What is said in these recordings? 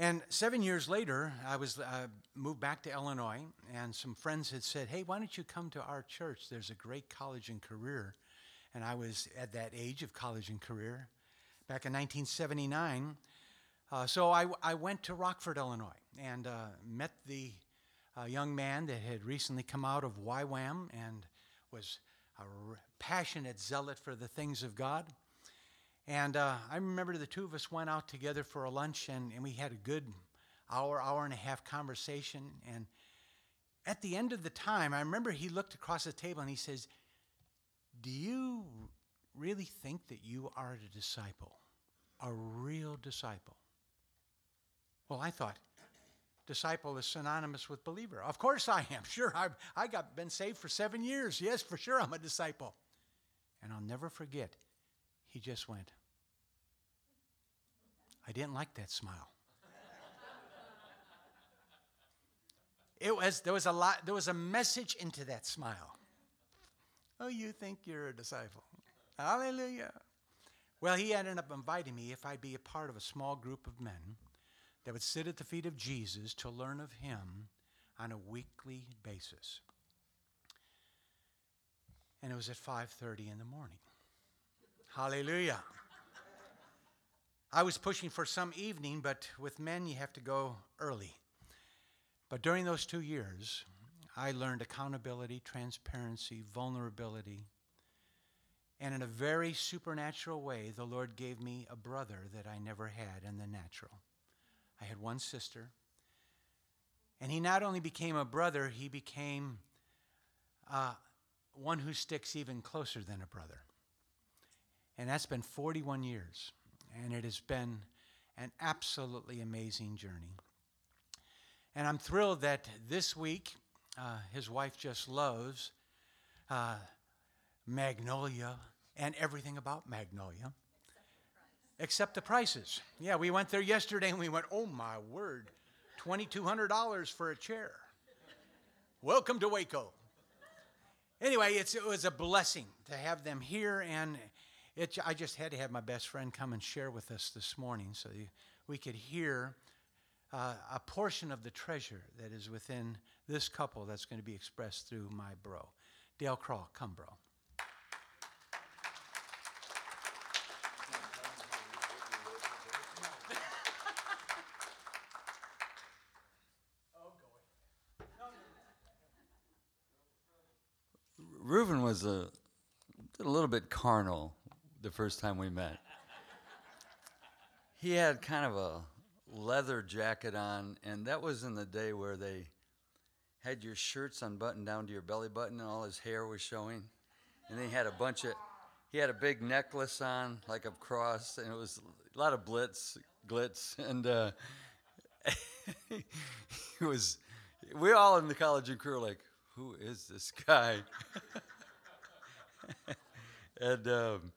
And seven years later, I was uh, moved back to Illinois, and some friends had said, "Hey, why don't you come to our church? There's a great college and career." And I was at that age of college and career, back in 1979. Uh, so I, I, went to Rockford, Illinois, and uh, met the uh, young man that had recently come out of YWAM and was a passionate zealot for the things of God. And uh, I remember the two of us went out together for a lunch, and, and we had a good hour, hour and a half conversation. And at the end of the time, I remember he looked across the table and he says, Do you really think that you are a disciple? A real disciple? Well, I thought, disciple is synonymous with believer. Of course I am. Sure, I've I got been saved for seven years. Yes, for sure I'm a disciple. And I'll never forget, he just went. I didn't like that smile. It was there was a lot there was a message into that smile. Oh, you think you're a disciple. Hallelujah. Well, he ended up inviting me if I'd be a part of a small group of men that would sit at the feet of Jesus to learn of him on a weekly basis. And it was at 5:30 in the morning. Hallelujah. I was pushing for some evening, but with men you have to go early. But during those 2 years, I learned accountability, transparency, vulnerability. And in a very supernatural way, the Lord gave me a brother that I never had in the natural. I had one sister. And he not only became a brother, he became uh, one who sticks even closer than a brother. And that's been 41 years. And it has been an absolutely amazing journey. And I'm thrilled that this week, uh, his wife just loves uh, Magnolia and everything about Magnolia except the prices. Yeah, we went there yesterday and we went, oh my word, $2,200 for a chair. Welcome to Waco. Anyway, it was a blessing to have them here, and it, I just had to have my best friend come and share with us this morning so we could hear uh, a portion of the treasure that is within this couple that's going to be expressed through my bro. Dale Crall, come, bro. Reuben was a, a little bit carnal the first time we met. He had kind of a leather jacket on, and that was in the day where they had your shirts unbuttoned down to your belly button, and all his hair was showing. And then he had a bunch of, he had a big necklace on, like a cross, and it was a lot of blitz, glitz, and uh, he was. We all in the college and crew were like, who is this guy? and um,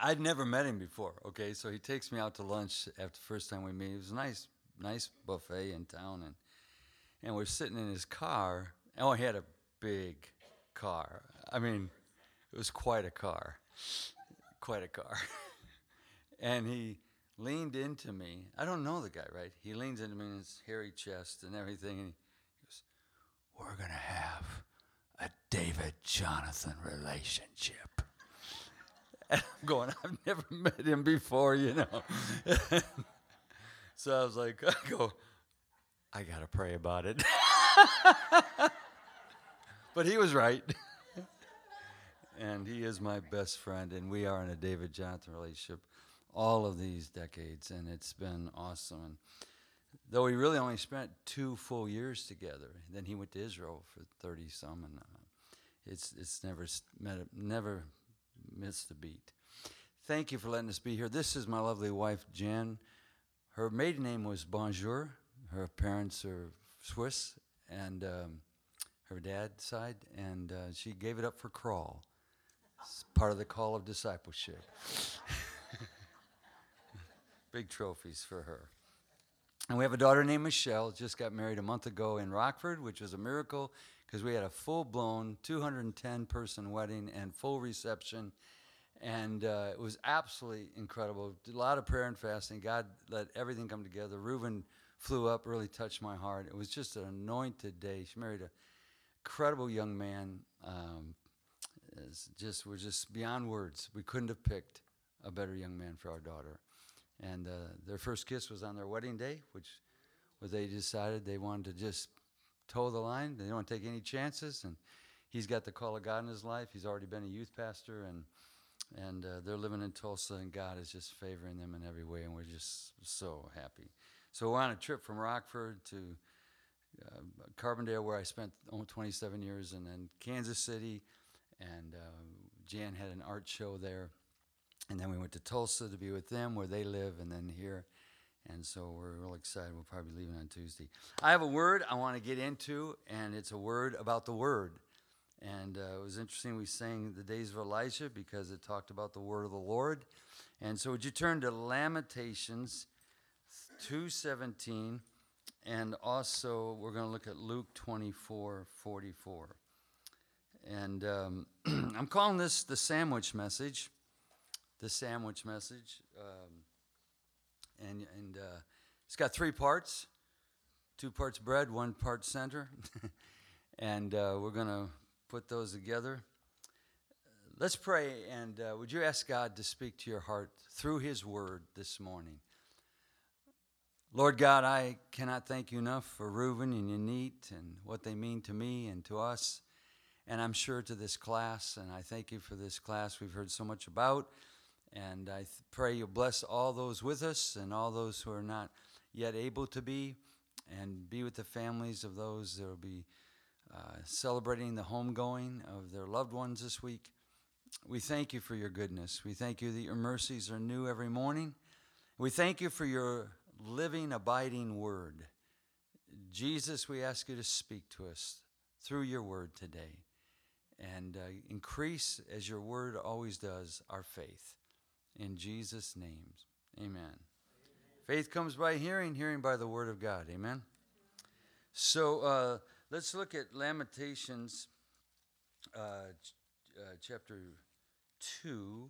I'd never met him before. Okay, so he takes me out to lunch after the first time we meet. It was a nice, nice buffet in town, and and we're sitting in his car. Oh, he had a big car. I mean, it was quite a car, quite a car. and he leaned into me. I don't know the guy, right? He leans into me in his hairy chest and everything, and he goes, we're to have a David Jonathan relationship. And I'm going, I've never met him before, you know. so I was like, I go, I got to pray about it. but he was right. and he is my best friend, and we are in a David Jonathan relationship all of these decades, and it's been awesome. And though we really only spent two full years together. Then he went to Israel for thirty some, and uh, it's it's never met, never missed a beat. Thank you for letting us be here. This is my lovely wife Jan. Her maiden name was Bonjour. Her parents are Swiss, and um, her dad's side, and uh, she gave it up for Crall. It's part of the call of discipleship. Big trophies for her. And we have a daughter named Michelle, just got married a month ago in Rockford, which was a miracle because we had a full blown 210 person wedding and full reception. and uh, it was absolutely incredible. Did a lot of prayer and fasting. God let everything come together. Reuben flew up, really touched my heart. It was just an anointed day. She married a incredible young man. Um, just we're just beyond words. We couldn't have picked a better young man for our daughter. And uh, their first kiss was on their wedding day, which was they decided they wanted to just toe the line. They don't want to take any chances. And he's got the call of God in his life. He's already been a youth pastor, and and uh, they're living in Tulsa, and God is just favoring them in every way, and we're just so happy. So we're on a trip from Rockford to uh, Carbondale, where I spent 27 years, and then Kansas City, and uh, Jan had an art show there, and then we went to Tulsa to be with them, where they live, and then here. And so we're real excited. We'll probably be leaving on Tuesday. I have a word I want to get into, and it's a word about the Word. And uh, it was interesting. We sang the days of Elijah because it talked about the word of the Lord. And so, would you turn to Lamentations 2:17, and also we're going to look at Luke 24:44. And um, I'm calling this the sandwich message. The sandwich message. Um, and and uh, it's got three parts two parts bread, one part center. and uh, we're to put those together. Let's pray, and uh, would you ask God to speak to your heart through His Word this morning? Lord God, I cannot thank you enough for Reuben and Yanit and what they mean to me and to us, and I'm sure to this class. And I thank you for this class we've heard so much about. And I th- pray you bless all those with us and all those who are not yet able to be, and be with the families of those that will be uh, celebrating the homegoing of their loved ones this week. We thank you for your goodness. We thank you that your mercies are new every morning. We thank you for your living, abiding word. Jesus, we ask you to speak to us through your word today and uh, increase, as your word always does, our faith. In Jesus' name, amen. amen. Faith comes by hearing, hearing by the word of God. Amen. So, uh, Let's look at Lamentations uh, uh, chapter 2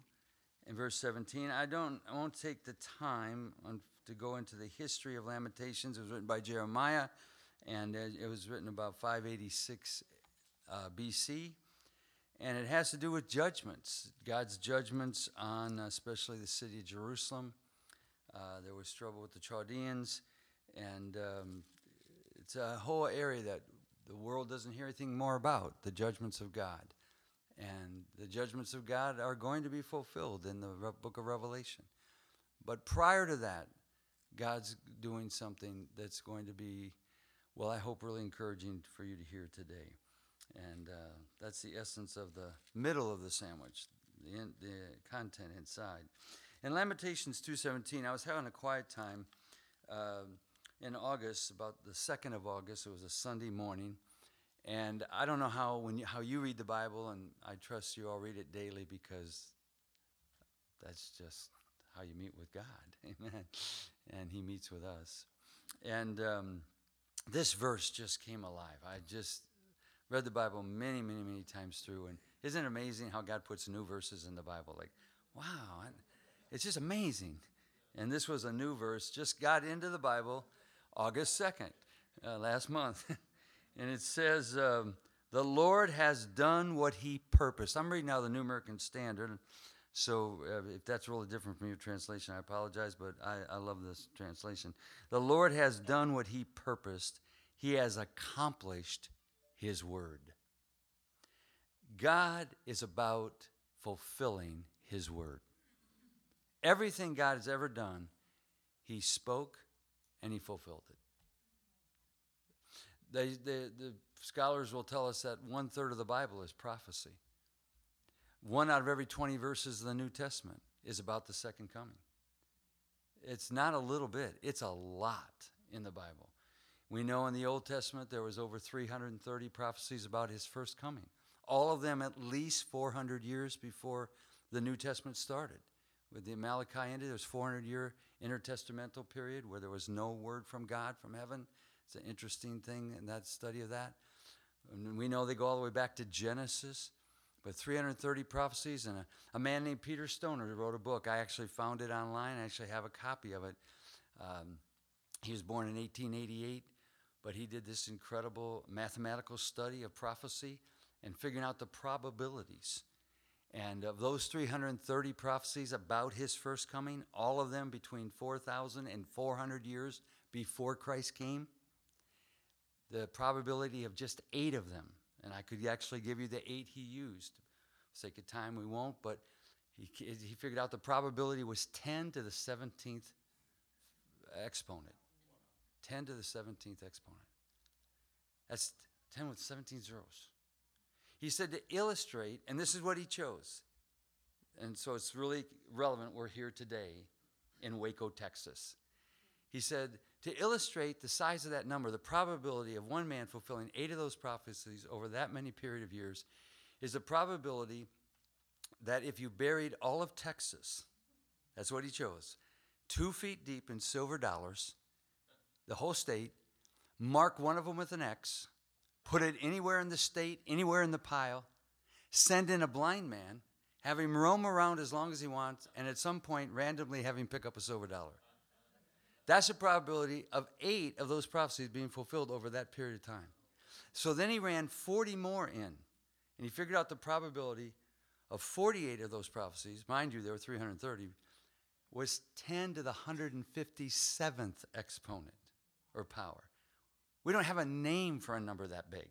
and verse 17. I, don't, I won't take the time on, to go into the history of Lamentations. It was written by Jeremiah, and it was written about 586 uh, BC. And it has to do with judgments, God's judgments on especially the city of Jerusalem. Uh, there was trouble with the Chaldeans, and um, it's a whole area that the world doesn't hear anything more about the judgments of God. And the judgments of God are going to be fulfilled in the book of Revelation. But prior to that, God's doing something that's going to be, well, I hope really encouraging for you to hear today. And uh, that's the essence of the middle of the sandwich, the, in, the content inside. In Lamentations 2.17, I was having a quiet time. Uh, in August, about the 2nd of August. It was a Sunday morning. And I don't know how, when you, how you read the Bible, and I trust you all read it daily because that's just how you meet with God. Amen. And He meets with us. And um, this verse just came alive. I just read the Bible many, many, many times through. And isn't it amazing how God puts new verses in the Bible? Like, wow, it's just amazing. And this was a new verse, just got into the Bible August 2nd, uh, last month. and it says, um, The Lord has done what he purposed. I'm reading now the New American Standard. So uh, if that's really different from your translation, I apologize, but I, I love this translation. The Lord has done what he purposed, he has accomplished his word. God is about fulfilling his word. Everything God has ever done, he spoke, and he fulfilled it. They, they, the scholars will tell us that one third of the Bible is prophecy. One out of every 20 verses of the New Testament is about the second coming. It's not a little bit, it's a lot in the Bible. We know in the Old Testament there was over 330 prophecies about his first coming. All of them at least 400 years before the New Testament started. With the Malachi ended, there's 400 year intertestamental period where there was no word from God from heaven. It's an interesting thing in that study of that. And we know they go all the way back to Genesis. but 330 prophecies. And a, a man named Peter Stoner wrote a book. I actually found it online. I actually have a copy of it. Um, he was born in 1888, but he did this incredible mathematical study of prophecy and figuring out the probabilities. And of those 330 prophecies about his first coming, all of them between 4,000 and 400 years before Christ came, the probability of just eight of them, and I could actually give you the eight he used. For sake of time, we won't, but he, he figured out the probability was 10 to the 17th exponent. 10 to the 17th exponent. That's 10 with 17 zeros. He said to illustrate, and this is what he chose. And so it's really relevant. We're here today in Waco, Texas. He said, to illustrate the size of that number, the probability of one man fulfilling eight of those prophecies over that many period of years is the probability that if you buried all of Texas, that's what he chose, two feet deep in silver dollars, the whole state, mark one of them with an X, put it anywhere in the state, anywhere in the pile, send in a blind man, have him roam around as long as he wants, and at some point randomly have him pick up a silver dollar. That's the probability of eight of those prophecies being fulfilled over that period of time. So then he ran 40 more in, and he figured out the probability of 48 of those prophecies, mind you, there were 330, was 10 to the 157th exponent or power. We don't have a name for a number that big.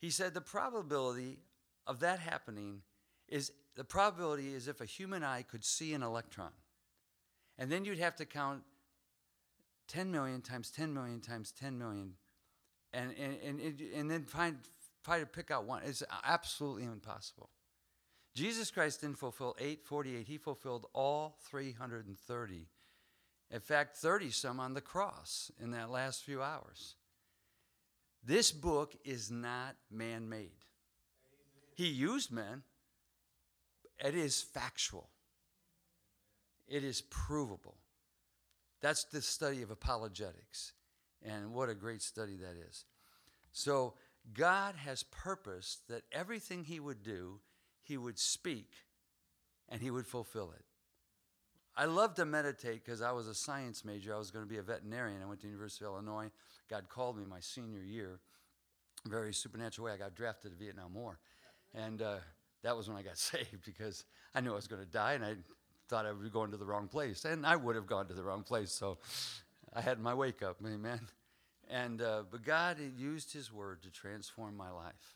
He said the probability of that happening is the probability is if a human eye could see an electron. And then you'd have to count 10 million times 10 million times 10 million and, and, and, and then find, try to pick out one. It's absolutely impossible. Jesus Christ didn't fulfill 848, he fulfilled all 330. In fact, 30 some on the cross in that last few hours. This book is not man made. He used men, it is factual, it is provable. That's the study of apologetics. And what a great study that is. So, God has purposed that everything He would do, He would speak and He would fulfill it. I love to meditate because I was a science major. I was going to be a veterinarian. I went to University of Illinois. God called me my senior year. Very supernatural way. I got drafted to Vietnam War. And uh, that was when I got saved because I knew I was going to die and I thought I would be going to the wrong place. And I would have gone to the wrong place. So I had my wake up, amen. And, uh, but God used his word to transform my life.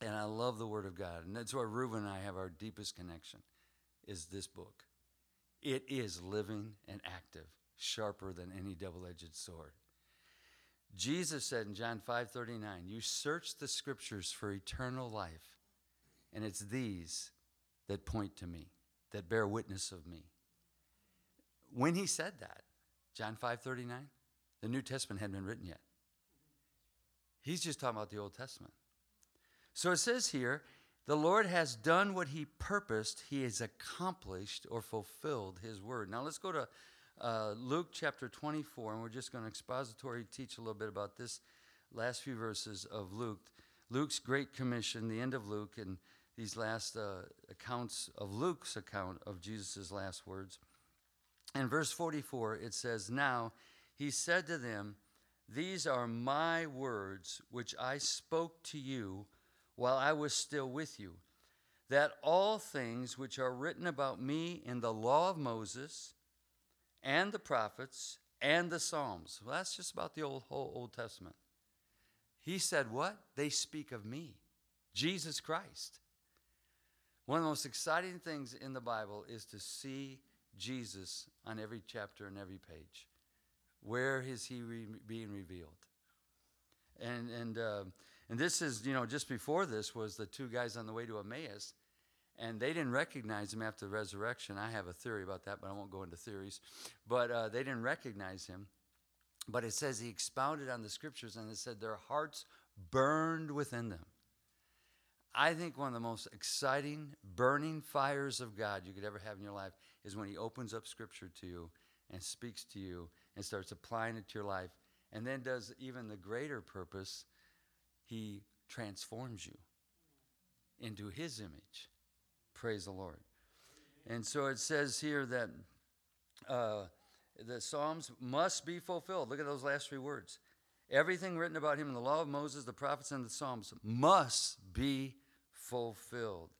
And I love the word of God. And that's where Reuben and I have our deepest connection is this book. It is living and active, sharper than any double-edged sword. Jesus said in John 5:39, "You search the scriptures for eternal life, and it's these that point to me that bear witness of me. When he said that, John 5:39, the New Testament hadn't been written yet. He's just talking about the Old Testament. So it says here, the Lord has done what he purposed, he has accomplished or fulfilled his word. Now let's go to uh, Luke chapter 24, and we're just going to expository teach a little bit about this last few verses of Luke. Luke's Great Commission, the end of Luke, and these last uh, accounts of Luke's account of Jesus' last words. In verse 44, it says, Now he said to them, These are my words which I spoke to you while I was still with you, that all things which are written about me in the law of Moses and the prophets and the Psalms. Well, that's just about the old, whole Old Testament. He said, What? They speak of me, Jesus Christ. One of the most exciting things in the Bible is to see Jesus on every chapter and every page. Where is he re- being revealed? And and uh, and this is you know just before this was the two guys on the way to Emmaus, and they didn't recognize him after the resurrection. I have a theory about that, but I won't go into theories. But uh, they didn't recognize him. But it says he expounded on the scriptures, and it said their hearts burned within them. I think one of the most exciting, burning fires of God you could ever have in your life is when He opens up Scripture to you and speaks to you and starts applying it to your life, and then does even the greater purpose, He transforms you. into his image. Praise the Lord. And so it says here that uh, the Psalms must be fulfilled. Look at those last three words. Everything written about him in the law of Moses, the prophets, and the Psalms must be fulfilled.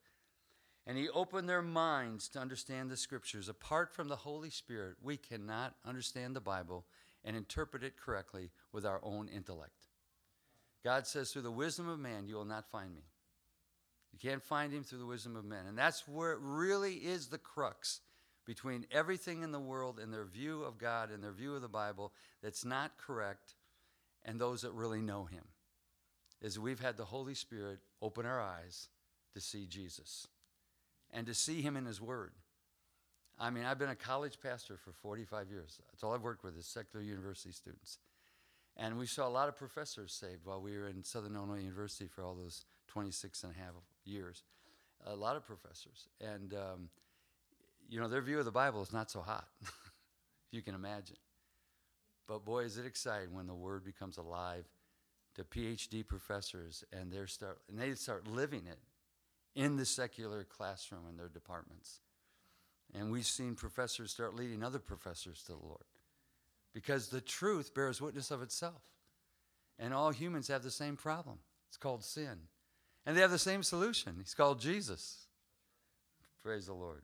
And he opened their minds to understand the scriptures. Apart from the Holy Spirit, we cannot understand the Bible and interpret it correctly with our own intellect. God says, through the wisdom of man, you will not find me. You can't find him through the wisdom of men. And that's where it really is the crux between everything in the world and their view of God and their view of the Bible that's not correct and those that really know him. Is we've had the Holy Spirit open our eyes to see Jesus and to see him in his word. I mean, I've been a college pastor for 45 years. That's all I've worked with is secular university students. And we saw a lot of professors saved while we were in Southern Illinois University for all those 26 and a half years. A lot of professors. And, um, you know, their view of the Bible is not so hot, you can imagine. But boy, is it exciting when the Word becomes alive to PhD professors and, they start, and they start living it in the secular classroom in their departments. And we've seen professors start leading other professors to the Lord because the truth bears witness of itself. And all humans have the same problem it's called sin. And they have the same solution. He's called Jesus. Praise the Lord.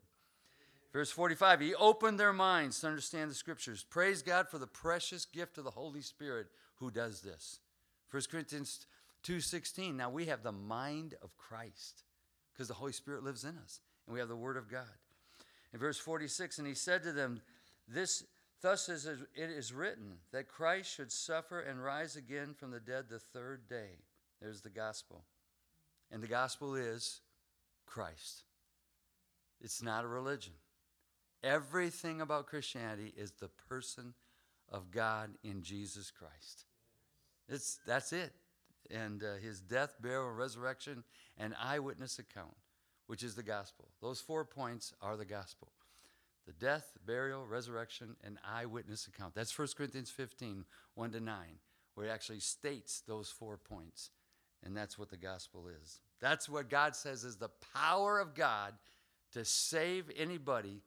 Verse 45 He opened their minds to understand the scriptures. Praise God for the precious gift of the Holy Spirit who does this. 1 Corinthians 2:16 Now we have the mind of Christ because the Holy Spirit lives in us and we have the word of God. In verse 46 and he said to them this thus is it is written that Christ should suffer and rise again from the dead the third day. There's the gospel. And the gospel is Christ. It's not a religion. Everything about Christianity is the person of God in Jesus Christ. It's, that's it. And uh, his death, burial, resurrection, and eyewitness account, which is the gospel. Those four points are the gospel the death, burial, resurrection, and eyewitness account. That's 1 Corinthians 15, 1 to 9, where it actually states those four points. And that's what the gospel is. That's what God says is the power of God to save anybody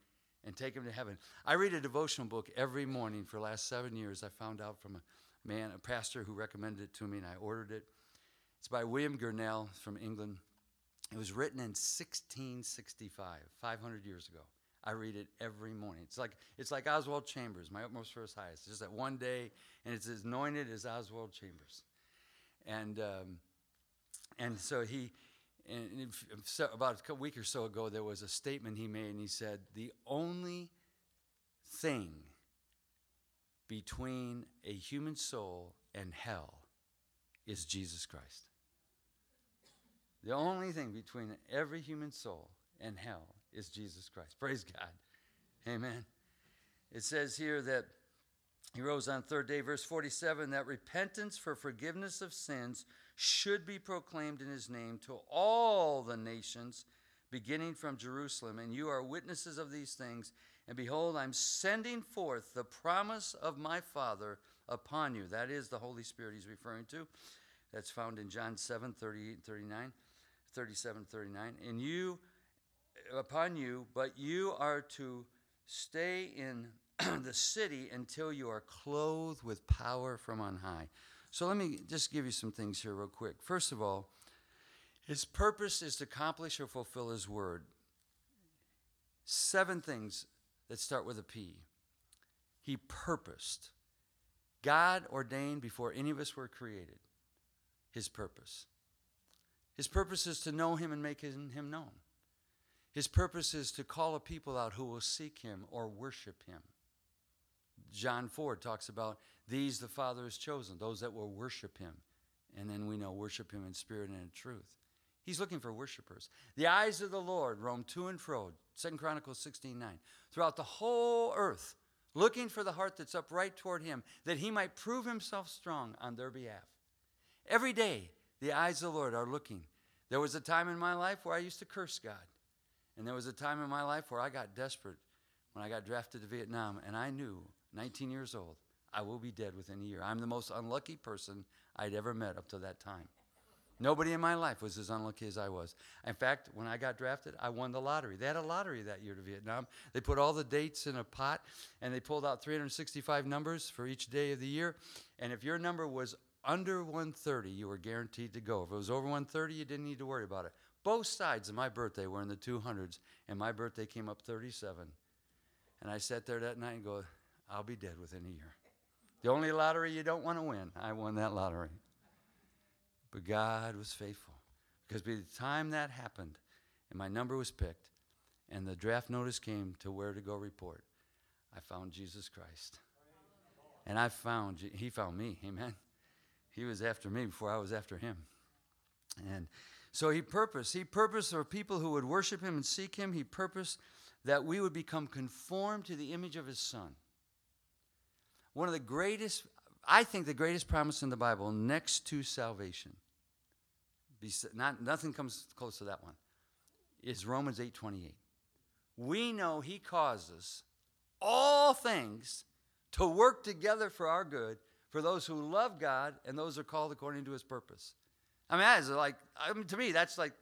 and take them to heaven. I read a devotional book every morning for the last seven years. I found out from a man, a pastor who recommended it to me, and I ordered it. It's by William Gurnall from England. It was written in 1665, 500 years ago. I read it every morning. It's like it's like Oswald Chambers, my utmost first highest. It's just that one day, and it's as anointed as Oswald Chambers. And um, and so he, and so about a week or so ago, there was a statement he made, and he said, The only thing between a human soul and hell is Jesus Christ. The only thing between every human soul and hell is Jesus Christ. Praise God. Amen. It says here that he rose on third day, verse 47, that repentance for forgiveness of sins should be proclaimed in his name to all the nations, beginning from Jerusalem. And you are witnesses of these things. And behold, I'm sending forth the promise of my Father upon you. That is the Holy Spirit he's referring to. That's found in John 7 38 and 39, 37 39. And you, upon you, but you are to stay in the city until you are clothed with power from on high. So let me just give you some things here, real quick. First of all, his purpose is to accomplish or fulfill his word. Seven things that start with a P. He purposed. God ordained before any of us were created his purpose. His purpose is to know him and make him known. His purpose is to call a people out who will seek him or worship him. John 4 talks about these the Father has chosen, those that will worship him. And then we know worship him in spirit and in truth. He's looking for worshipers. The eyes of the Lord roam to and fro, Second Chronicles 16 9, throughout the whole earth, looking for the heart that's upright toward him, that he might prove himself strong on their behalf. Every day, the eyes of the Lord are looking. There was a time in my life where I used to curse God. And there was a time in my life where I got desperate when I got drafted to Vietnam, and I knew, 19 years old, I will be dead within a year. I'm the most unlucky person I'd ever met up to that time. Nobody in my life was as unlucky as I was. In fact, when I got drafted, I won the lottery. They had a lottery that year to Vietnam. They put all the dates in a pot and they pulled out 365 numbers for each day of the year. And if your number was under 130, you were guaranteed to go. If it was over 130, you didn't need to worry about it. Both sides of my birthday were in the 200s, and my birthday came up 37. And I sat there that night and go, I'll be dead within a year. The only lottery you don't want to win, I won that lottery. But God was faithful. Because by the time that happened, and my number was picked, and the draft notice came to where to go report, I found Jesus Christ. And I found, he found me, amen. He was after me before I was after him. And so he purposed, he purposed for people who would worship him and seek him, he purposed that we would become conformed to the image of his son. One of the greatest, I think the greatest promise in the Bible next to salvation, not, nothing comes close to that one, is Romans 8.28. We know he causes all things to work together for our good for those who love God and those who are called according to his purpose. I mean, that is like, I mean, to me, that's like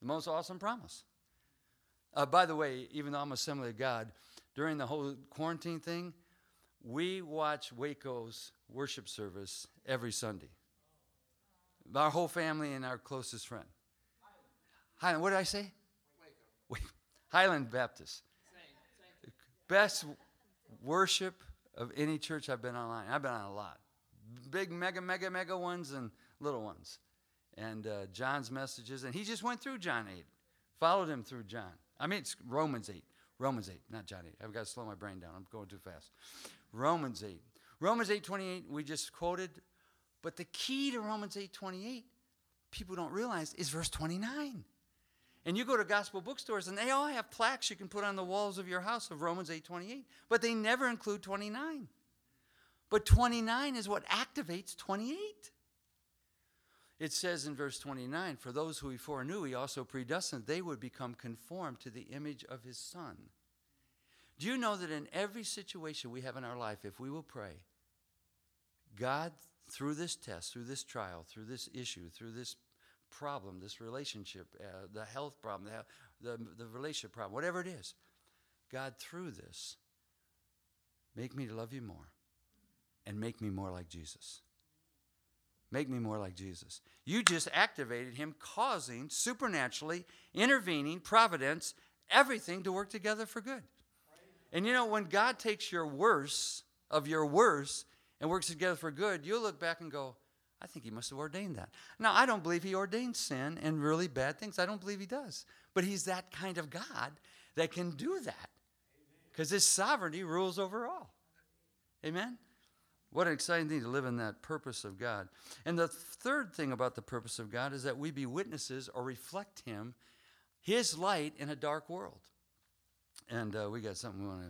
the most awesome promise. Uh, by the way, even though I'm Assembly of God, during the whole quarantine thing, we watch Waco's worship service every Sunday. Our whole family and our closest friend. Highland, what did I say? Waco. Highland Baptist. Same, same. Best worship of any church I've been online. I've been on a lot. Big, mega, mega, mega ones and little ones. And uh, John's messages. And he just went through John 8, followed him through John. I mean, it's Romans 8. Romans 8, not John 8. I've got to slow my brain down. I'm going too fast. Romans 8. Romans 8 28, we just quoted. But the key to Romans 8 28, people don't realize, is verse 29. And you go to gospel bookstores and they all have plaques you can put on the walls of your house of Romans 8:28, but they never include 29. But 29 is what activates 28. It says in verse 29, for those who he foreknew, he also predestined they would become conformed to the image of his son. Do you know that in every situation we have in our life, if we will pray, God, through this test, through this trial, through this issue, through this problem, this relationship, uh, the health problem, the, the, the relationship problem, whatever it is, God, through this, make me to love you more and make me more like Jesus. Make me more like Jesus. You just activated him, causing, supernaturally, intervening, providence, everything to work together for good. And you know, when God takes your worst of your worst and works together for good, you'll look back and go, I think he must have ordained that. Now, I don't believe he ordained sin and really bad things. I don't believe he does. But he's that kind of God that can do that because his sovereignty rules over all. Amen? What an exciting thing to live in that purpose of God. And the third thing about the purpose of God is that we be witnesses or reflect him, his light in a dark world. And uh, we got something we want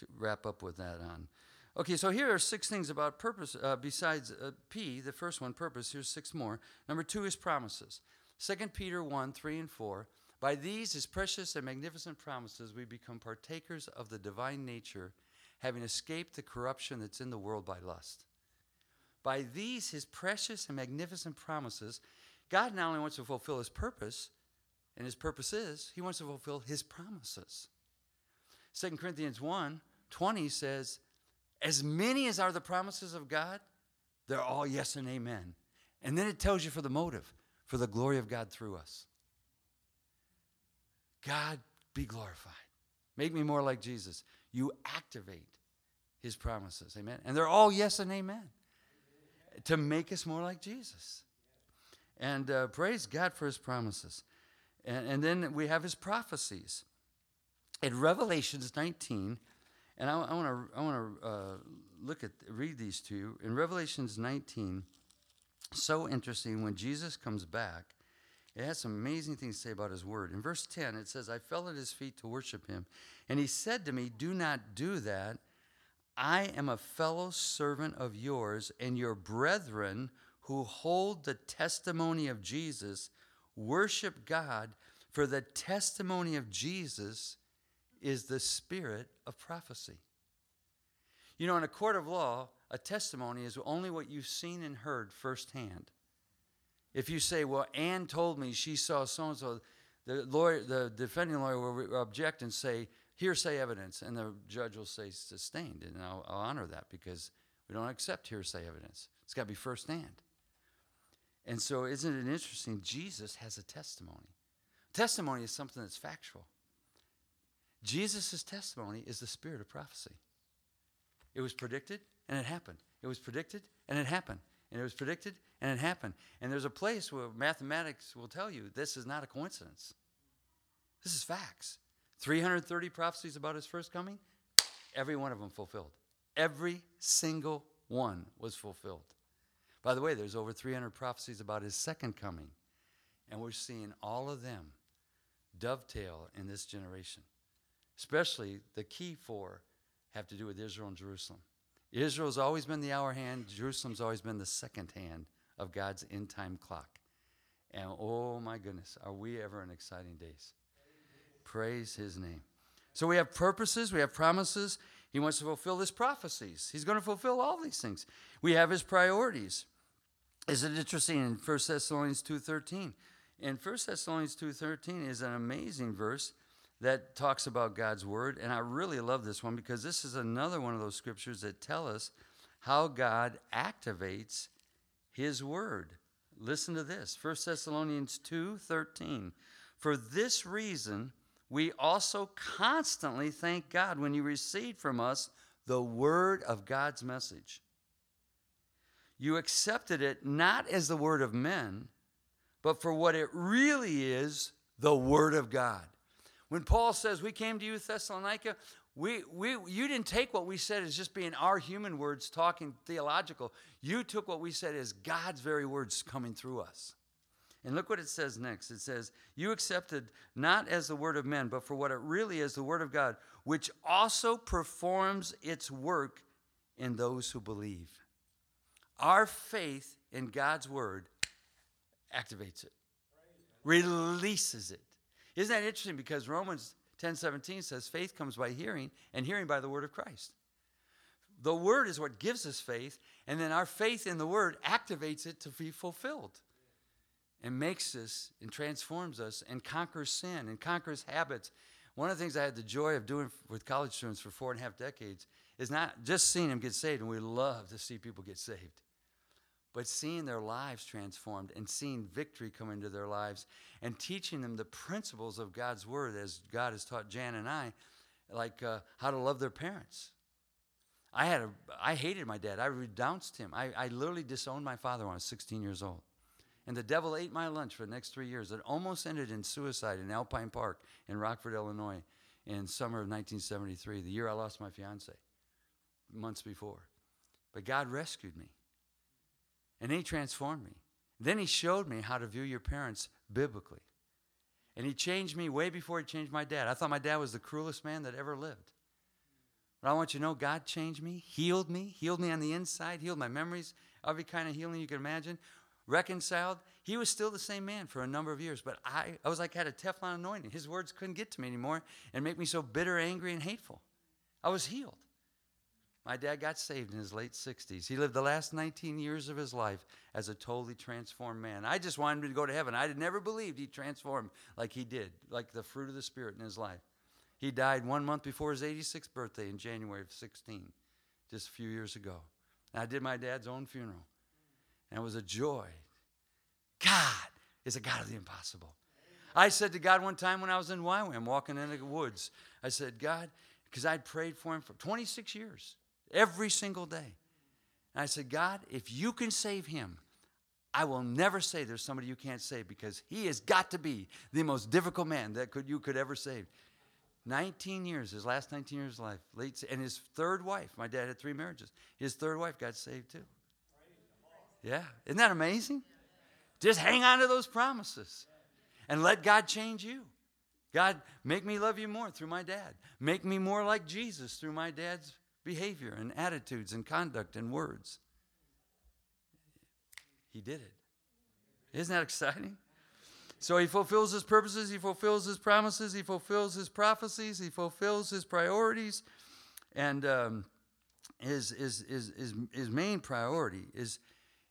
to wrap up with that on. Okay, so here are six things about purpose uh, besides uh, P, the first one, purpose. Here's six more. Number two is promises. 2 Peter 1 3 and 4. By these, his precious and magnificent promises, we become partakers of the divine nature, having escaped the corruption that's in the world by lust. By these, his precious and magnificent promises, God not only wants to fulfill his purpose, and his purpose is, he wants to fulfill his promises. 2 Corinthians 1 20 says, as many as are the promises of God, they're all yes and amen. And then it tells you for the motive, for the glory of God through us. God be glorified. Make me more like Jesus. You activate his promises. Amen. And they're all yes and amen to make us more like Jesus. And uh, praise God for his promises. And, and then we have his prophecies. In Revelations 19, and I, I want to I want to uh, look at read these to you in Revelations 19. So interesting when Jesus comes back. It has some amazing things to say about his word. In verse 10, it says, I fell at his feet to worship him. And he said to me, Do not do that. I am a fellow servant of yours and your brethren who hold the testimony of Jesus. Worship God, for the testimony of Jesus is the spirit of prophecy. You know, in a court of law, a testimony is only what you've seen and heard firsthand. If you say, well, Ann told me she saw so and so, the lawyer, the defending lawyer will object and say, hearsay evidence, and the judge will say sustained, and I'll, I'll honor that because we don't accept hearsay evidence. It's got to be firsthand. And so, isn't it interesting? Jesus has a testimony. Testimony is something that's factual. Jesus' testimony is the spirit of prophecy. It was predicted and it happened. It was predicted and it happened. And it was predicted and it happened. And there's a place where mathematics will tell you this is not a coincidence. This is facts. 330 prophecies about his first coming, every one of them fulfilled. Every single one was fulfilled. By the way, there's over 300 prophecies about his second coming, and we're seeing all of them dovetail in this generation. Especially the key four have to do with Israel and Jerusalem. Israel's always been the hour hand, Jerusalem's always been the second hand of God's end time clock. And oh my goodness, are we ever in exciting days? Praise his name. So we have purposes, we have promises. He wants to fulfill his prophecies. He's going to fulfill all these things. We have his priorities. Is it interesting in 1 Thessalonians 2.13? In 1 Thessalonians 2.13 is an amazing verse that talks about God's word. And I really love this one because this is another one of those scriptures that tell us how God activates his word. Listen to this 1 Thessalonians 2:13. For this reason, we also constantly thank God when you receive from us the word of God's message. You accepted it not as the word of men, but for what it really is the word of God. When Paul says, We came to you, Thessalonica, we, we, you didn't take what we said as just being our human words talking theological. You took what we said as God's very words coming through us. And look what it says next. It says, You accepted not as the word of men, but for what it really is the word of God, which also performs its work in those who believe. Our faith in God's word activates it, releases it. Isn't that interesting? Because Romans 10 17 says, faith comes by hearing, and hearing by the word of Christ. The word is what gives us faith, and then our faith in the word activates it to be fulfilled and makes us and transforms us and conquers sin and conquers habits. One of the things I had the joy of doing with college students for four and a half decades is not just seeing them get saved, and we love to see people get saved but seeing their lives transformed and seeing victory come into their lives and teaching them the principles of God's word as God has taught Jan and I, like uh, how to love their parents. I had a, I hated my dad. I renounced him. I, I literally disowned my father when I was 16 years old. And the devil ate my lunch for the next three years. It almost ended in suicide in Alpine Park in Rockford, Illinois, in summer of 1973, the year I lost my fiance, months before. But God rescued me. And he transformed me. Then he showed me how to view your parents biblically. And he changed me way before he changed my dad. I thought my dad was the cruelest man that ever lived. But I want you to know God changed me, healed me, healed me on the inside, healed my memories, every kind of healing you can imagine, reconciled. He was still the same man for a number of years, but I, I was like had a Teflon anointing. His words couldn't get to me anymore and make me so bitter, angry, and hateful. I was healed. My dad got saved in his late 60s. He lived the last 19 years of his life as a totally transformed man. I just wanted him to go to heaven. I had never believed he transformed like he did, like the fruit of the Spirit in his life. He died one month before his 86th birthday in January of 16, just a few years ago. And I did my dad's own funeral. And it was a joy. God is a God of the impossible. I said to God one time when I was in YWAM, walking in the woods, I said, God, because I'd prayed for him for 26 years every single day. And I said, God, if you can save him, I will never say there's somebody you can't save because he has got to be the most difficult man that could, you could ever save. 19 years, his last 19 years of life, late, and his third wife, my dad had three marriages, his third wife got saved too. Yeah, isn't that amazing? Just hang on to those promises and let God change you. God, make me love you more through my dad. Make me more like Jesus through my dad's behavior and attitudes and conduct and words. He did it. Isn't that exciting? So he fulfills his purposes, he fulfills his promises, he fulfills his prophecies, he fulfills his priorities. And um, his, his, his, his, his main priority is,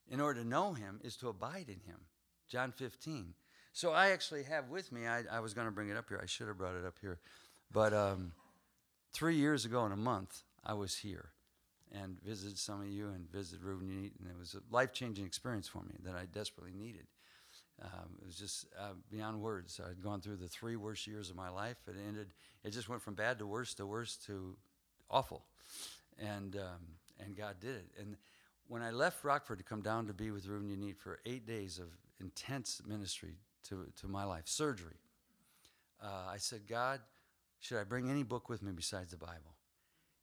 in order to know him, is to abide in him. John 15. So I actually have with me, I, I was going to bring it up here. I should have brought it up here. But um, three years ago in a month, I was here and visited some of you and visited Reuben Unique, and it was a life changing experience for me that I desperately needed. Um, it was just uh, beyond words. I'd gone through the three worst years of my life. It ended. It just went from bad to worse to worse to awful, and um, and God did it. And when I left Rockford to come down to be with Reuben Unique for eight days of intense ministry to to my life, surgery, uh, I said, God, should I bring any book with me besides the Bible?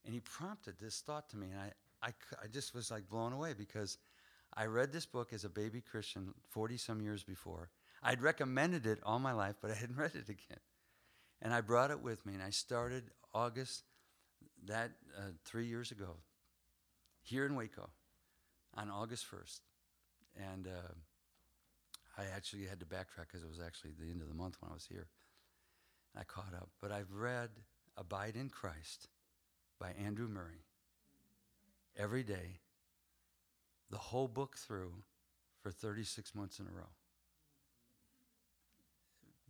And He prompted this thought to me, and I I, I just was like blown away because I read this book as a baby Christian 40 some years before. I'd recommended it all my life, but I hadn't read it again. And I brought it with me, and I started August that uh, three years ago here in Waco on August 1st. And uh, I actually had to backtrack because it was actually the end of the month when I was here. I caught up. But I've read Abide in Christ by Andrew Murray every day the whole book through for 36 months in a row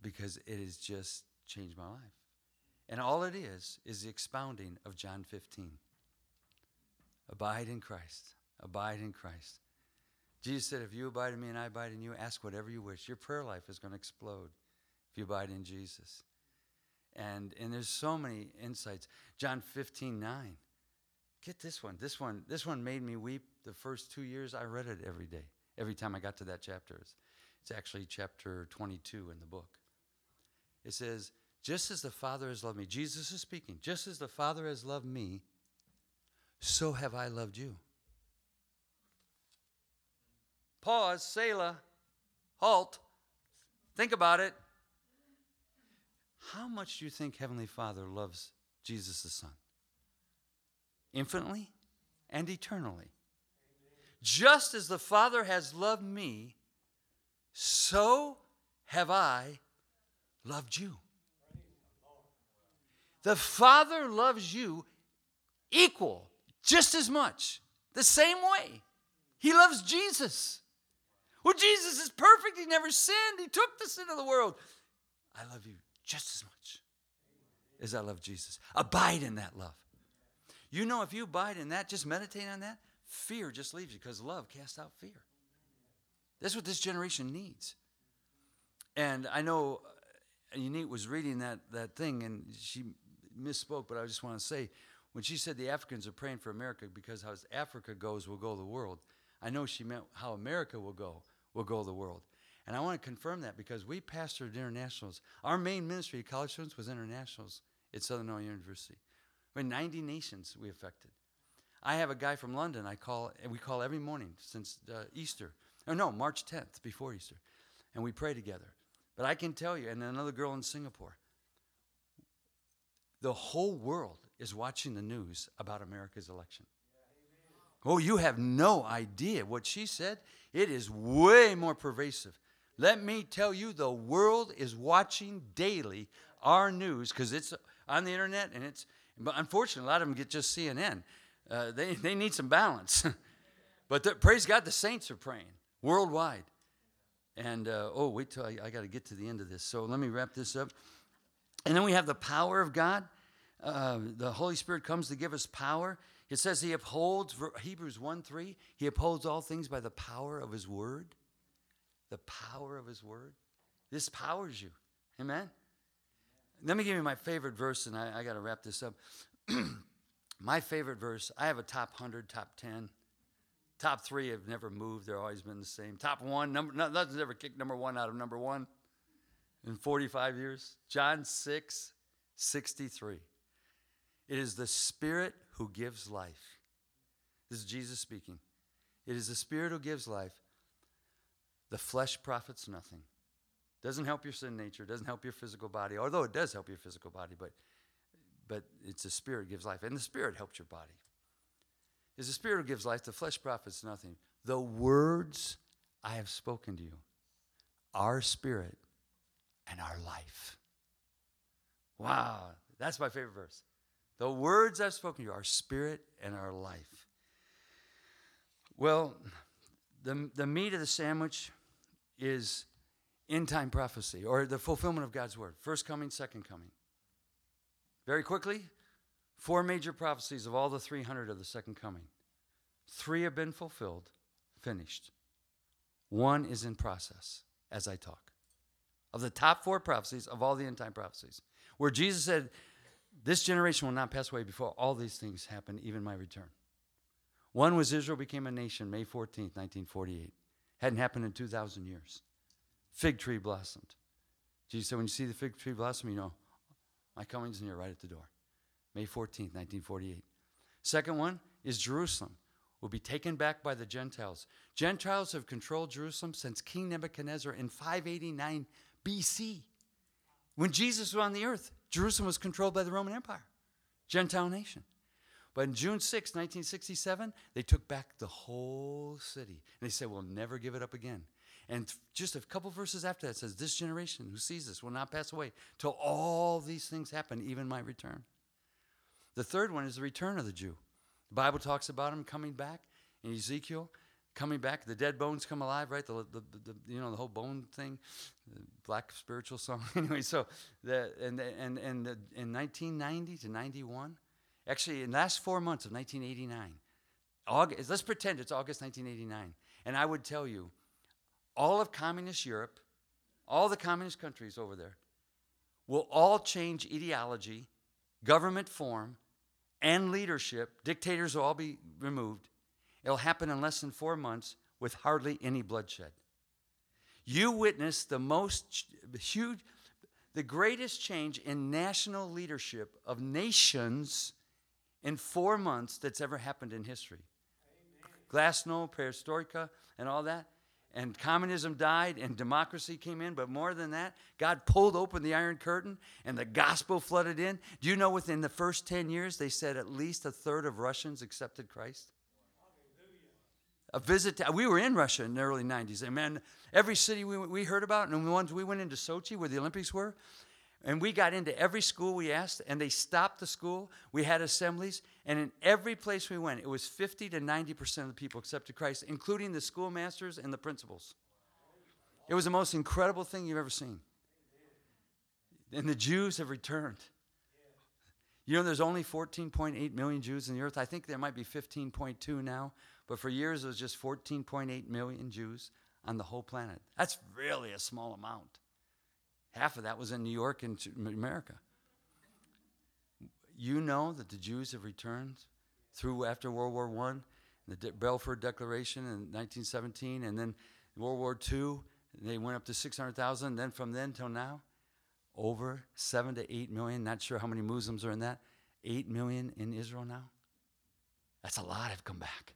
because it has just changed my life. And all it is is the expounding of John 15. Abide in Christ. Abide in Christ. Jesus said, If you abide in me and I abide in you, ask whatever you wish. Your prayer life is going to explode if you abide in Jesus. And, and there's so many insights. John 15, 9. Get this one. This one, this one made me weep the first two years. I read it every day. Every time I got to that chapter. It's, it's actually chapter 22 in the book. It says, just as the Father has loved me, Jesus is speaking, just as the Father has loved me, so have I loved you. Pause, Selah, halt, think about it. How much do you think Heavenly Father loves Jesus the Son? Infinitely and eternally. Just as the Father has loved me, so have I loved you. The Father loves you equal, just as much, the same way. He loves Jesus. Well, Jesus is perfect. He never sinned. He took the sin of the world. I love you just as much as I love Jesus. Abide in that love. You know, if you abide in that, just meditate on that, fear just leaves you because love casts out fear. That's what this generation needs. And I know uh, Unique was reading that, that thing and she misspoke, but I just want to say when she said the Africans are praying for America because how Africa goes will go the world, I know she meant how America will go will go the world. And I want to confirm that because we pastored internationals. Our main ministry at college students was internationals at Southern Illinois University. We're 90 nations we affected. I have a guy from London I call, and we call every morning since uh, Easter. Or no, March 10th, before Easter. And we pray together. But I can tell you, and another girl in Singapore, the whole world is watching the news about America's election. Oh, you have no idea what she said. It is way more pervasive. Let me tell you, the world is watching daily our news because it's on the internet and it's, but unfortunately, a lot of them get just CNN. Uh, they, they need some balance. but the, praise God, the saints are praying worldwide. And uh, oh, wait till I, I got to get to the end of this. So let me wrap this up. And then we have the power of God. Uh, the Holy Spirit comes to give us power. It says he upholds, Hebrews 1 3, he upholds all things by the power of his word. The power of his word. This powers you. Amen? Let me give you my favorite verse, and I, I got to wrap this up. my favorite verse, I have a top 100, top 10. Top three have never moved, they've always been the same. Top one, number, nothing's ever kicked number one out of number one in 45 years. John 6, 63. It is the Spirit who gives life. This is Jesus speaking. It is the Spirit who gives life. The flesh profits nothing. Doesn't help your sin nature, doesn't help your physical body, although it does help your physical body, but, but it's the Spirit gives life. And the Spirit helps your body. Is the Spirit gives life, the flesh profits nothing. The words I have spoken to you, our spirit and our life. Wow, that's my favorite verse. The words I've spoken to you, our spirit and our life. Well, the, the meat of the sandwich is end time prophecy or the fulfillment of God's word. First coming, second coming. Very quickly, four major prophecies of all the 300 of the second coming. Three have been fulfilled, finished. One is in process as I talk. Of the top four prophecies of all the end time prophecies, where Jesus said, This generation will not pass away before all these things happen, even my return. One was Israel became a nation May 14th, 1948. Hadn't happened in 2,000 years. Fig tree blossomed. Jesus said, When you see the fig tree blossom, you know, my coming's near right at the door. May 14th, 1948. Second one is Jerusalem will be taken back by the Gentiles. Gentiles have controlled Jerusalem since King Nebuchadnezzar in 589 BC. When Jesus was on the earth, Jerusalem was controlled by the Roman Empire, Gentile nation. But in June 6, 1967, they took back the whole city. And they said, We'll never give it up again. And just a couple verses after that says, This generation who sees this will not pass away till all these things happen, even my return. The third one is the return of the Jew. The Bible talks about him coming back in Ezekiel, coming back. The dead bones come alive, right? The, the, the, you know the whole bone thing, black spiritual song. anyway, so the and and and the, in 1990 to 91, actually in the last four months of 1989, August. Let's pretend it's August 1989, and I would tell you, all of communist Europe, all the communist countries over there, will all change ideology, government form and leadership, dictators will all be removed. It'll happen in less than four months with hardly any bloodshed. You witnessed the most huge, the greatest change in national leadership of nations in four months that's ever happened in history. Glasnost, perestroika, and all that and communism died and democracy came in. But more than that, God pulled open the Iron Curtain and the gospel flooded in. Do you know within the first 10 years, they said at least a third of Russians accepted Christ? A visit, to, we were in Russia in the early 90s. And man, every city we, we heard about, and the ones we went into Sochi where the Olympics were, and we got into every school we asked, and they stopped the school. We had assemblies, and in every place we went, it was 50 to 90% of the people accepted Christ, including the schoolmasters and the principals. It was the most incredible thing you've ever seen. And the Jews have returned. You know, there's only 14.8 million Jews in the earth. I think there might be 15.2 now, but for years it was just 14.8 million Jews on the whole planet. That's really a small amount. Half of that was in New York and America. You know that the Jews have returned through after World War I, the De- Balfour Declaration in 1917, and then World War II, they went up to 600,000. Then from then till now, over 7 to 8 million. Not sure how many Muslims are in that. 8 million in Israel now. That's a lot have come back.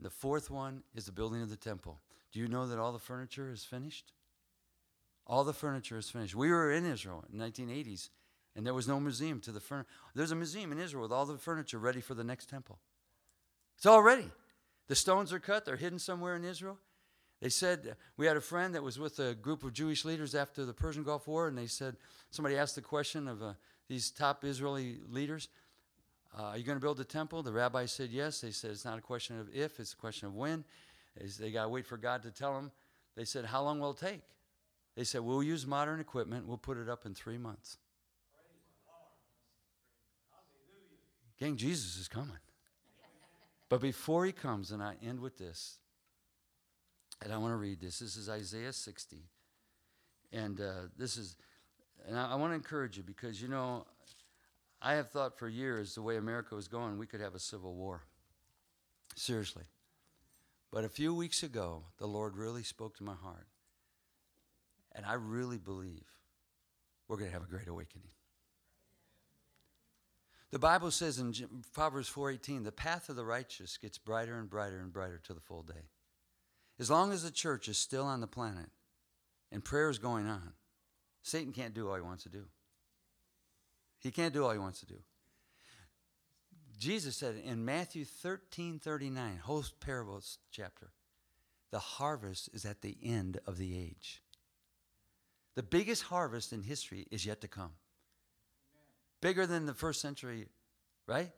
The fourth one is the building of the temple. Do you know that all the furniture is finished? All the furniture is finished. We were in Israel in the 1980s, and there was no museum to the furniture. There's a museum in Israel with all the furniture ready for the next temple. It's all ready. The stones are cut, they're hidden somewhere in Israel. They said, we had a friend that was with a group of Jewish leaders after the Persian Gulf War, and they said, somebody asked the question of uh, these top Israeli leaders, uh, Are you going to build a temple? The rabbi said yes. They said, It's not a question of if, it's a question of when. They got to wait for God to tell them. They said, How long will it take? They said, We'll use modern equipment, we'll put it up in three months. Gang, Jesus is coming. But before he comes, and I end with this, and I want to read this. This is Isaiah 60. And uh, this is, and I, I want to encourage you because, you know, I have thought for years the way America was going, we could have a civil war. Seriously. But a few weeks ago, the Lord really spoke to my heart. And I really believe we're going to have a great awakening. The Bible says in Proverbs 4:18, "The path of the righteous gets brighter and brighter and brighter to the full day." As long as the church is still on the planet and prayer is going on, Satan can't do all he wants to do. He can't do all he wants to do. Jesus said in Matthew 13 39, whole parables chapter, the harvest is at the end of the age. The biggest harvest in history is yet to come. Bigger than the first century, right?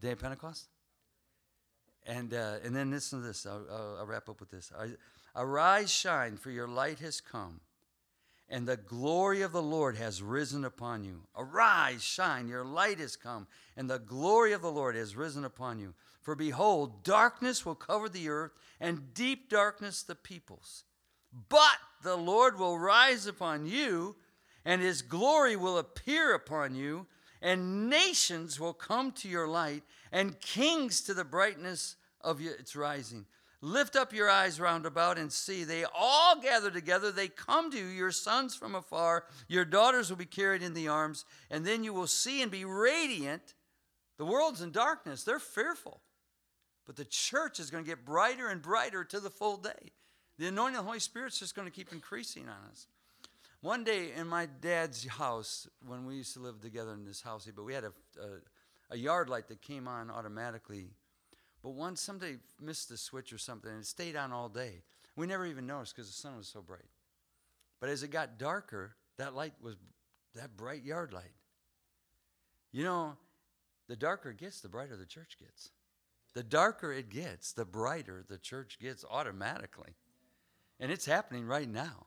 Day of Pentecost? And, uh, and then listen to this. I'll, I'll, I'll wrap up with this. Arise, shine, for your light has come, and the glory of the Lord has risen upon you. Arise, shine, your light has come, and the glory of the Lord has risen upon you. For behold, darkness will cover the earth, and deep darkness the peoples. But the Lord will rise upon you, and his glory will appear upon you, and nations will come to your light, and kings to the brightness of its rising. Lift up your eyes round about and see. They all gather together. They come to you, your sons from afar. Your daughters will be carried in the arms, and then you will see and be radiant. The world's in darkness, they're fearful. But the church is going to get brighter and brighter to the full day. The anointing of the Holy Spirit's just going to keep increasing on us. One day in my dad's house, when we used to live together in this house, but we had a, a, a yard light that came on automatically. But one somebody missed the switch or something, and it stayed on all day. We never even noticed because the sun was so bright. But as it got darker, that light was that bright yard light. You know, the darker it gets, the brighter the church gets. The darker it gets, the brighter the church gets automatically. And it's happening right now.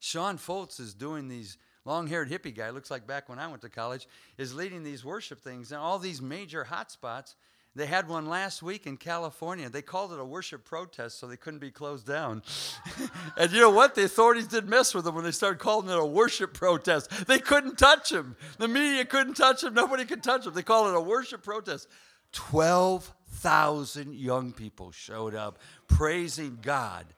Sean Foltz is doing these long haired hippie guy, looks like back when I went to college, is leading these worship things and all these major hotspots. They had one last week in California. They called it a worship protest, so they couldn't be closed down. and you know what? The authorities didn't mess with them when they started calling it a worship protest. They couldn't touch them. The media couldn't touch them. Nobody could touch them. They called it a worship protest. 12,000 young people showed up praising God.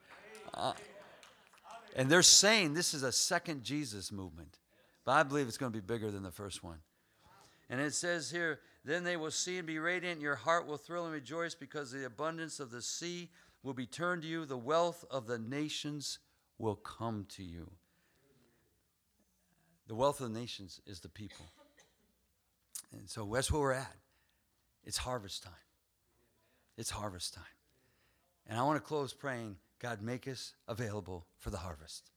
And they're saying this is a second Jesus movement. But I believe it's going to be bigger than the first one. And it says here, then they will see and be radiant. Your heart will thrill and rejoice because the abundance of the sea will be turned to you. The wealth of the nations will come to you. The wealth of the nations is the people. And so that's where we're at. It's harvest time. It's harvest time. And I want to close praying God, make us available for the harvest.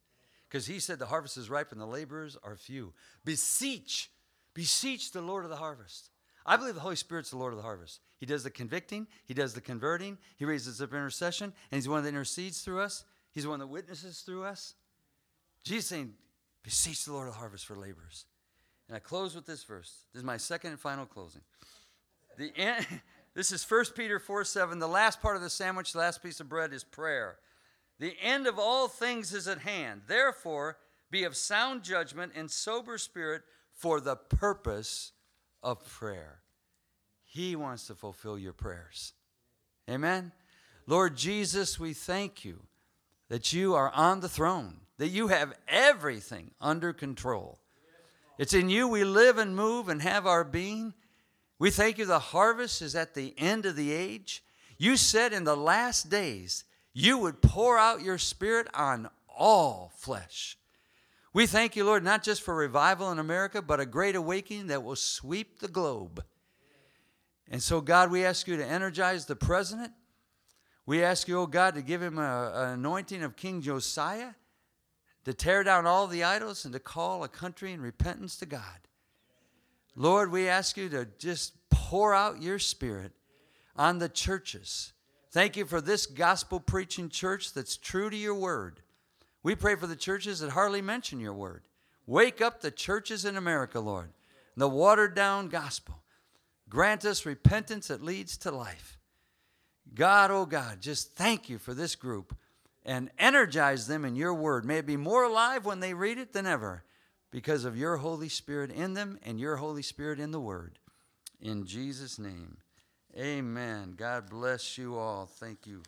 Because he said the harvest is ripe and the laborers are few. Beseech, beseech the Lord of the harvest. I believe the Holy Spirit's the Lord of the harvest. He does the convicting, He does the converting, He raises up intercession, and He's the one that intercedes through us. He's the one that witnesses through us. Jesus saying, Beseech the Lord of the harvest for laborers. And I close with this verse. This is my second and final closing. The this is 1 Peter 4 7. The last part of the sandwich, the last piece of bread is prayer. The end of all things is at hand. Therefore, be of sound judgment and sober spirit for the purpose of prayer. He wants to fulfill your prayers. Amen. Lord Jesus, we thank you that you are on the throne, that you have everything under control. It's in you we live and move and have our being. We thank you the harvest is at the end of the age. You said in the last days you would pour out your spirit on all flesh. We thank you, Lord, not just for revival in America, but a great awakening that will sweep the globe. And so, God, we ask you to energize the president. We ask you, oh God, to give him an anointing of King Josiah, to tear down all the idols and to call a country in repentance to God. Lord, we ask you to just pour out your spirit on the churches. Thank you for this gospel preaching church that's true to your word. We pray for the churches that hardly mention your word. Wake up the churches in America, Lord. The watered down gospel. Grant us repentance that leads to life. God, oh God, just thank you for this group and energize them in your word. May it be more alive when they read it than ever because of your Holy Spirit in them and your Holy Spirit in the Word. In Jesus' name, amen. God bless you all. Thank you.